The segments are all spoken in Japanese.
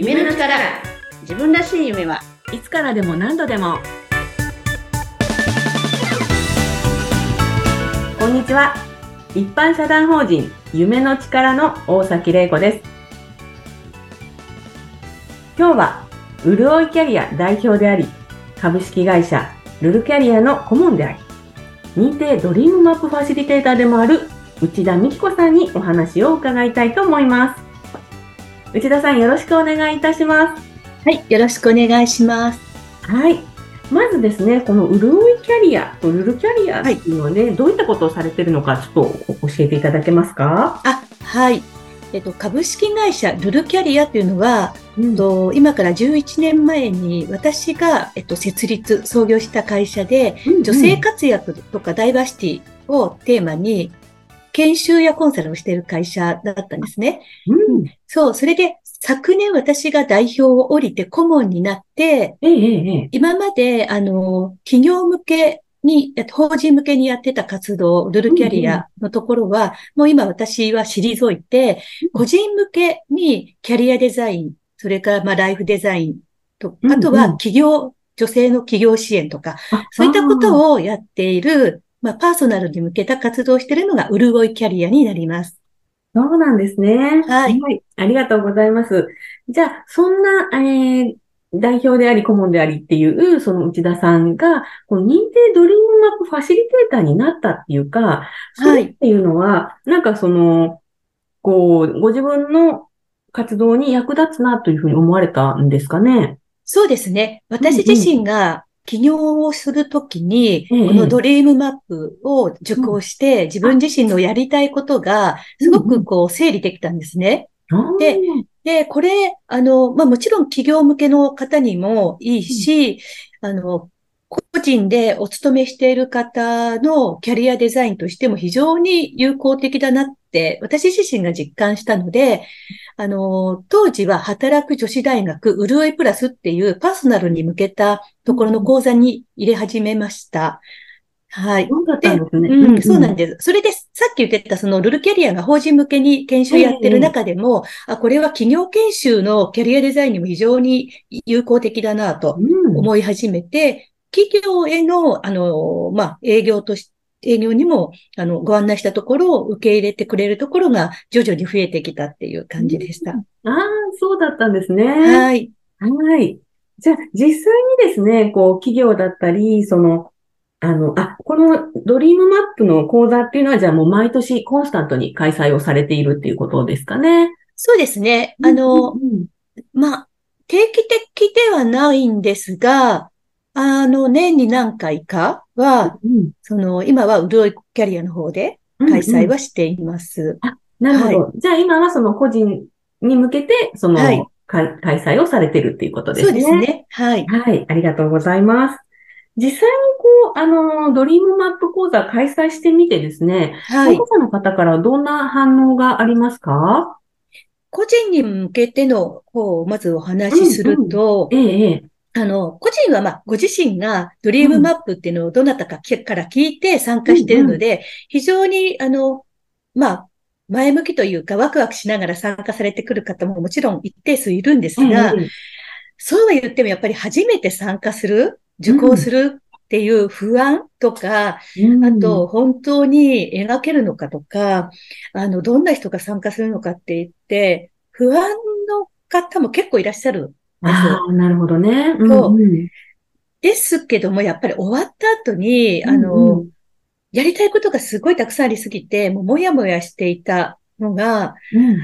夢の力。自分らしい夢はいつからでも何度でも。こんにちは。一般社団法人夢の力の大崎玲子です。今日は潤いキャリア代表であり株式会社ルルキャリアの顧問であり認定ドリームマップファシリテーターでもある内田美希子さんにお話を伺いたいと思います。内田さんよろしくお願いいたします。はいよろしくお願いします。はい。まずですね、この潤いキャリアとルルキャリアっていうのはね、はい、どういったことをされてるのか、ちょっと教えていただけますか？あ、はい。えっと、株式会社ルルキャリアというのは、うん、と今から11年前に私が、えっと、設立、創業した会社で、うんうん、女性活躍とかダイバーシティをテーマに、研修やコンサルをしている会社だったんですね。うん、そう、それで昨年私が代表を降りて顧問になって、ええ、今まで、あの、企業向けに、法人向けにやってた活動、ルルキャリアのところは、うんうん、もう今私は退いて、個人向けにキャリアデザイン、それからまあライフデザインと、あとは企業、うんうん、女性の企業支援とか、そういったことをやっている、まあパーソナルに向けた活動をしているのが、潤いキャリアになります。そうなんですね。はい。はい。ありがとうございます。じゃあ、そんな、えー、代表であり、顧問でありっていう、その内田さんが、この認定ドリームマップファシリテーターになったっていうか、それっていうのは、はい、なんかその、こう、ご自分の活動に役立つなというふうに思われたんですかね？そうですね。私自身が起業をするときに、このドリームマップを受講して、自分自身のやりたいことが、すごくこう整理できたんですね。で、で、これ、あの、まあ、もちろん企業向けの方にもいいし、あの、個人でお勤めしている方のキャリアデザインとしても非常に有効的だなって私自身が実感したので、あの、当時は働く女子大学うるおいプラスっていうパーソナルに向けたところの講座に入れ始めました。はい。そうだったんですね。うん、そうなんです。それで、さっき言ってたそのルルキャリアが法人向けに研修やってる中でも、あ、これは企業研修のキャリアデザインにも非常に有効的だなと思い始めて、企業への、あの、まあ、営業とし営業にも、あの、ご案内したところを受け入れてくれるところが徐々に増えてきたっていう感じでした。ああ、そうだったんですね。はい。はい。じゃあ、実際にですね、こう、企業だったり、その、あの、あ、このドリームマップの講座っていうのは、じゃあもう毎年コンスタントに開催をされているっていうことですかね。そうですね。あの、うんうん、まあ、定期的ではないんですが、あの、年に何回かは、うん、その、今は潤いキャリアの方で開催はしています。うんうん、あ、なるほど。はい、じゃあ今はその個人に向けて、その、はい、開催をされてるっていうことですね。そうですね。はい。はい。ありがとうございます。実際にこう、あの、ドリームマップ講座開催してみてですね、はい。保護者の方からどんな反応がありますか？個人に向けての方をまずお話しすると、うんうん、ええ、あの、個人はまあ、ご自身がドリームマップっていうのをどなたかから聞いて参加しているので、非常に、あの、まあ、前向きというか、ワクワクしながら参加されてくる方ももちろん一定数いるんですが、そうは言ってもやっぱり初めて参加する、受講するっていう不安とか、あと本当に描けるのかとか、あの、どんな人が参加するのかって言って、不安の方も結構いらっしゃるああ、なるほどね。うん、う。ん、ですけども、やっぱり終わった後に、あの、うん。うん、やりたいことがすごいたくさんありすぎて、もうもやもやしていたのが、うん、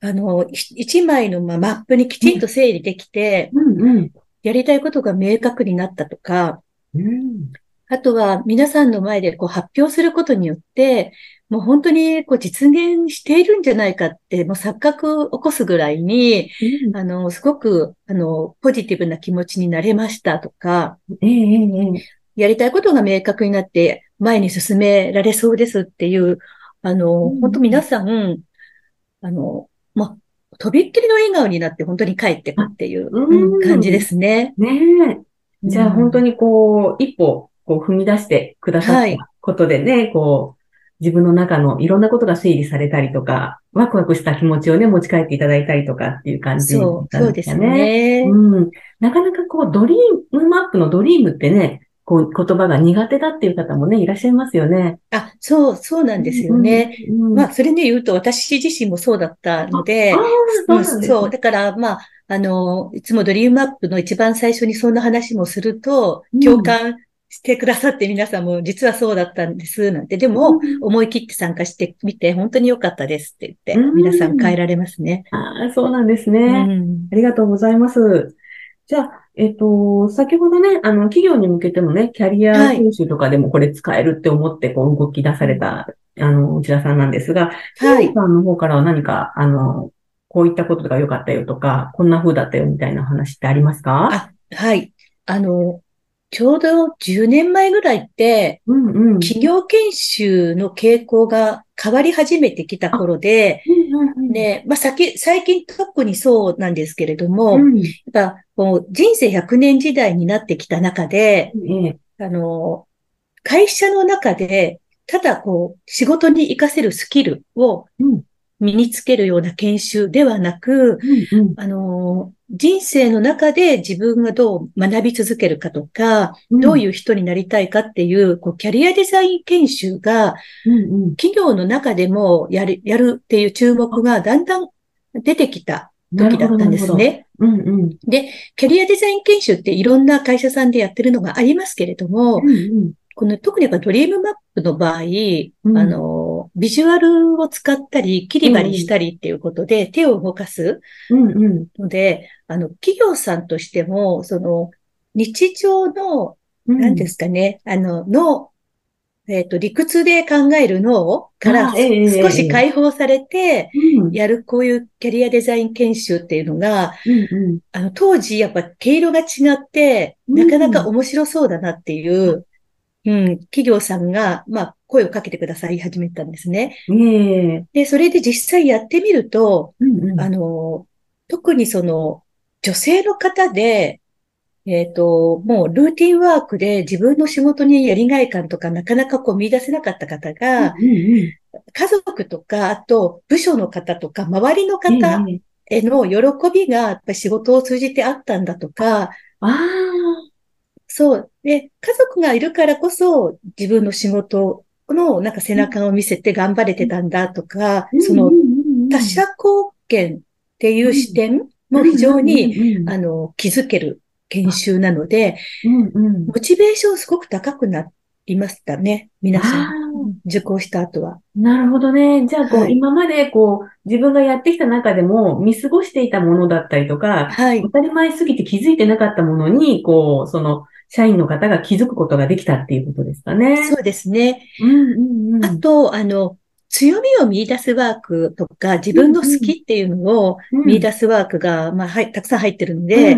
あの、一枚のマップにきちんと整理できて、うんうん、やりたいことが明確になったとか、うん、あとは皆さんの前でこう発表することによって、もう本当にこう実現しているんじゃないかって、もう錯覚を起こすぐらいに、うん、あの、すごく、あの、ポジティブな気持ちになれましたとか、えー、やりたいことが明確になって前に進められそうですっていう、あの、うん、本当皆さん、あの、まとびっきりの笑顔になって本当に帰ってくっていう感じですね。ねえ。じゃあ本当にこう、一歩、こう踏み出してくださったことでね、はい、こう、自分の中のいろんなことが整理されたりとか、ワクワクした気持ちをね、持ち帰っていただいたりとかっていう感じ、ね、そう、そうですね。うん。なかなかこう、ドリームマップのドリームってね、こう、言葉が苦手だっていう方もね、いらっしゃいますよね。あ、そう、そうなんですよね。うんうん、まあ、それで言うと、私自身もそうだったので、そう、そう、だから、まあ、あの、いつもドリームマップの一番最初にそんな話もすると、共感してくださって皆さんも実はそうだったんです、なんて。でも、思い切って参加してみて、本当に良かったですって言って、皆さん変えられますね。ああ、そうなんですね、ありがとうございます。じゃあ、えっと、先ほどね、あの、企業に向けてのね、キャリア研修とかでもこれ使えるって思って、こう、動き出された、あの、内田さんなんですが、はい。さんの方からは何か、あの、こういったことが良かったよとか、こんな風だったよみたいな話ってありますか？あ、はい。あの、ちょうど10年前ぐらいって、うんうん、企業研修の傾向が変わり始めてきた頃で、ね、まあ、先、最近特にそうなんですけれども、うん、やっぱこう人生100年時代になってきた中で、うん、あの、会社の中で、ただこう、仕事に活かせるスキルを身につけるような研修ではなく、うんうん、あの、人生の中で自分がどう学び続けるかとか、うん、どういう人になりたいかっていう、こうキャリアデザイン研修が、うんうん、企業の中でもやる、やるっていう注目がだんだん出てきた時だったんですね。うんうん、で、キャリアデザイン研修っていろんな会社さんでやってるのがありますけれども、うんうん、この特にやっぱドリームマップの場合、うん、あの、ビジュアルを使ったり、切り張りしたりっていうことで手を動かすので、あの、企業さんとしても、その、日常の、何ですかね、あの、脳、えっ、ー、と、理屈で考える脳から少し解放されて、やるこういうキャリアデザイン研修っていうのが、あの、当時やっぱ毛色が違って、なかなか面白そうだなっていう、うん、企業さんが、まあ、声をかけてください始めたんですね。で、それで実際やってみると、あの、特にその、女性の方で、えっ、ー、と、もうルーティンワークで自分の仕事にやりがい感とかなかなかこう見出せなかった方が、うんうん、家族とか、あと部署の方とか、周りの方への喜びがやっぱり仕事を通じてあったんだとか、あそう。で、家族がいるからこそ自分の仕事のなんか背中を見せて頑張れてたんだとか、その他者貢献っていう視点も非常に、あの、気づける研修なので、モチベーションすごく高くなりましたね。皆さん。受講した後は。なるほどね。じゃあ、こう、はい、今まで、こう、自分がやってきた中でも、見過ごしていたものだったりとか、はい、当たり前すぎて気づいてなかったものに、こう、その、社員の方が気づくことができたっていうことですかね。そうですね。うんうんうん、あと、あの、強みを見出すワークとか、自分の好きっていうのを見出すワークが、まあ、はい、たくさん入ってるので、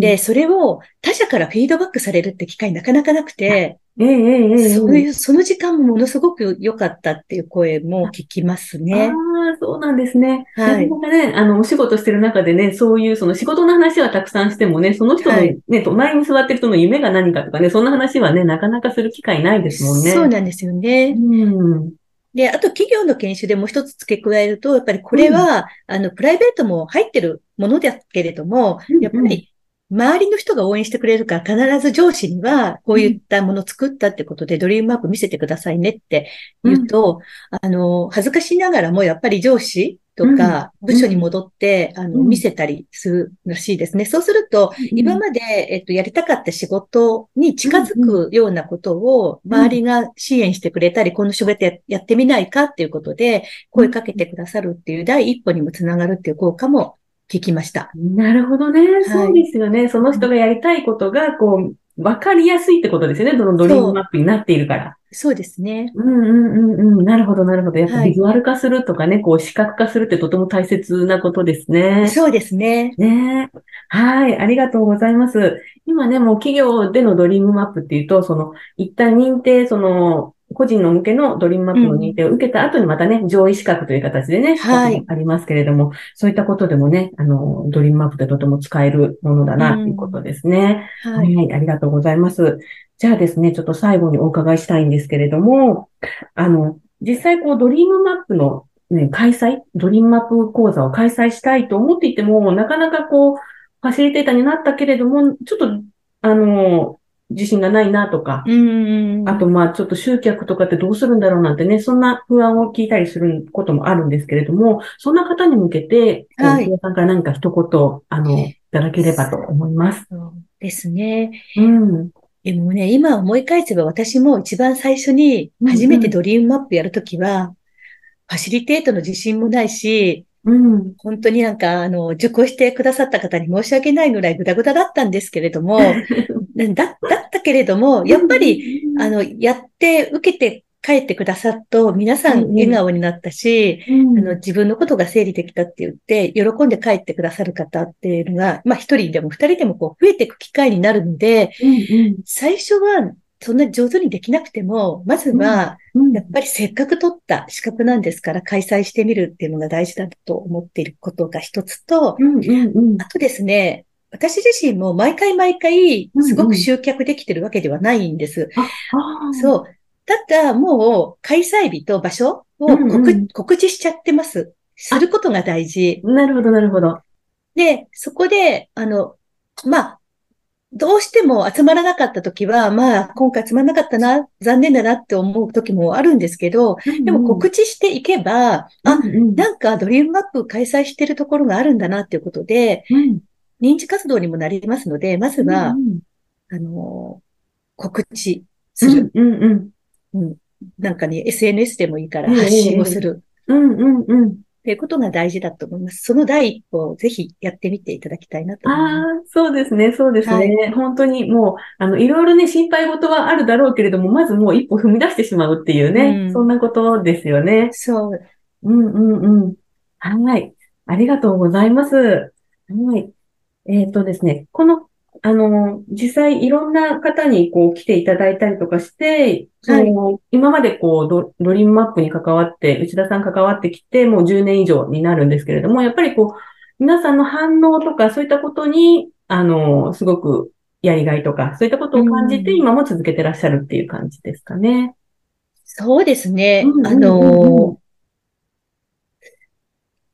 で、それを他者からフィードバックされるって機会なかなかなくて、ええええ、そういう、その時間もものすごく良かったっていう声も聞きますね。ああ、そうなんですね。はい。なかね、あの、お仕事してる中でね、そういう、その仕事の話はたくさんしてもね、その人のね、はい、隣に座ってる人の夢が何かとかね、そんな話はね、なかなかする機会ないですもんね。そうなんですよね。うん。で、あと企業の研修でもう一つ付け加えると、やっぱりこれは、うん、あの、プライベートも入ってるものだけれども、うんうん、やっぱり周りの人が応援してくれるから必ず上司にはこういったものを作ったってことでドリームマップ見せてくださいねって言うと、うん、あの、恥ずかしながらもやっぱり上司とか、部署に戻って、あの、見せたりするらしいですね。そうすると、今まで、えっと、やりたかった仕事に近づくようなことを、周りが支援してくれたり、この仕事やってみないかっていうことで、声かけてくださるっていう第一歩にもつながるっていう効果も聞きました。なるほどね。そうですよね。その人がやりたいことが、こう、わかりやすいってことですよね。どのドリームマップになっているから。そうですね。うんうんうんうん。なるほど、なるほど。やっぱビジュアル化するとかね、はい、こう視覚化するってとても大切なことですね。そうですね。ねはい。ありがとうございます。今ね、もう企業でのドリームマップっていうと、その、一旦認定、その、個人の向けのドリームマップの認定を受けた後にまたね、うん、上位資格という形でね、はい。ありますけれども、そういったことでもね、あの、ドリームマップでとても使えるものだな、ということですね、うん、はい。はい。ありがとうございます。じゃあですね、ちょっと最後にお伺いしたいんですけれども、あの、実際こうドリームマップの、ね、開催、ドリームマップ講座を開催したいと思っていても、なかなかこう、ファシリテーターになったけれども、ちょっと、あの、自信がないなとか、あとまあちょっと集客とかってどうするんだろうなんてね、そんな不安を聞いたりすることもあるんですけれども、そんな方に向けて、はい。皆さんから何か一言、あの、いただければと思います。そうですね。うん。でもね、今思い返せば私も一番最初に初めてドリームマップやるときは、うんうん、ファシリテートの自信もないし、うん、本当になんか、あの、受講してくださった方に申し訳ないぐらいぐだぐだだったんですけれども、だ、だったけれども、やっぱり、あの、やって受けて帰ってくださっと、皆さん笑顔になったし、うん、あの、自分のことが整理できたって言って、喜んで帰ってくださる方っていうのが、まあ一人でも二人でもこう増えていく機会になるので、うんうん、最初はそんな上手にできなくても、まずは、やっぱりせっかく取った資格なんですから開催してみるっていうのが大事だと思っていることが一つと、あとですね、私自身も毎回毎回すごく集客できてるわけではないんです。そう。ただもう開催日と場所を告うんうん、告知しちゃってます。することが大事。なるほど、なるほど。で、そこで、あの、まあ、どうしても集まらなかった時は、まあ、今回集まらなかったな、残念だなって思う時もあるんですけど、うんうん、でも告知していけば、あ、うんうん、なんかドリームマップ開催してるところがあるんだなっていうことで、うん、認知活動にもなりますので、まずは、うんうん、あの、告知する。うんうんうん、なんかね、SNS でもいいから発信をする。うんうんうん。っていうことが大事だと思います。その第一歩をぜひやってみていただきたいなと思います。ああ、そうですね、そうですね。はい、本当にもう、あの、いろいろね、心配事はあるだろうけれども、まずもう一歩踏み出してしまうっていうね、うん、そんなことですよね。そう。うんうんうん。はい。ありがとうございます。はい。えっ、ー、とですね、このあの、実際いろんな方にこう来ていただいたりとかして、その、はい、今までこうド、ドリームマップに関わって、内田さん関わってきて、もう10年以上になるんですけれども、やっぱりこう、皆さんの反応とかそういったことに、あの、すごくやりがいとか、そういったことを感じて、今も続けてらっしゃるっていう感じですかね。そうですね。あの、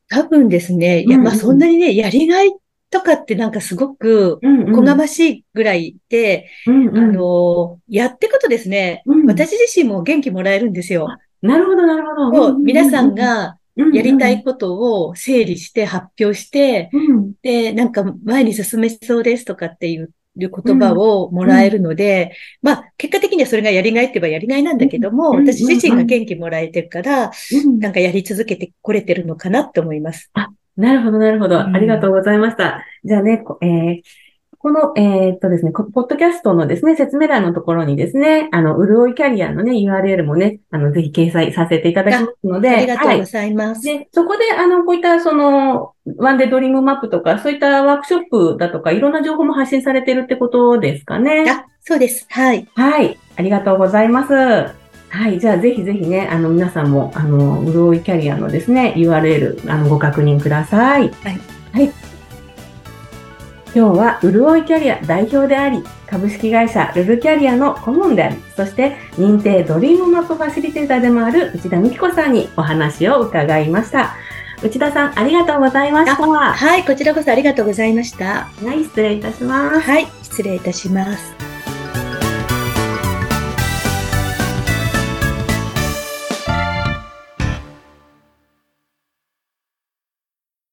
多分ですね、いや、まあそんなにね、やりがいとかってなんかすごく、こがましいぐらいで、うんうん、あの、やっていくとですね、うん、私自身も元気もらえるんですよ。なるほど、なるほど。皆さんがやりたいことを整理して発表して、うん、で、なんか前に進めそうですとかっていう言葉をもらえるので、うん、まあ、結果的にはそれがやりがいって言えばやりがいなんだけども、私自身が元気もらえてるから、なんかやり続けてこれてるのかなって思います。あ、なるほど、なるほど。ありがとうございました。じゃあね、えー、この、えー、っとですね、ポッドキャストのですね、説明欄のところにですね、あの、うるおいキャリアのね、URL もね、あの、ぜひ掲載させていただきますので。ありがとうございます。はい、で、そこで、あの、こういった、その、ワンデードリームマップとか、そういったワークショップだとか、いろんな情報も発信されてるってことですかね？あ、そうです。はい。はい。ありがとうございます。はい。じゃあ、ぜひぜひね、あの、皆さんも、あの、うるおいキャリアのですね、URL、あの、ご確認ください。はい。はい。今日は、うるおいキャリア代表であり、株式会社ルルキャリアの顧問であり、そして認定ドリームマップファシリテーターでもある内田美希子さんにお話を伺いました。内田さん、ありがとうございました。はい、こちらこそありがとうございました。はい、失礼いたします。はい、失礼いたします。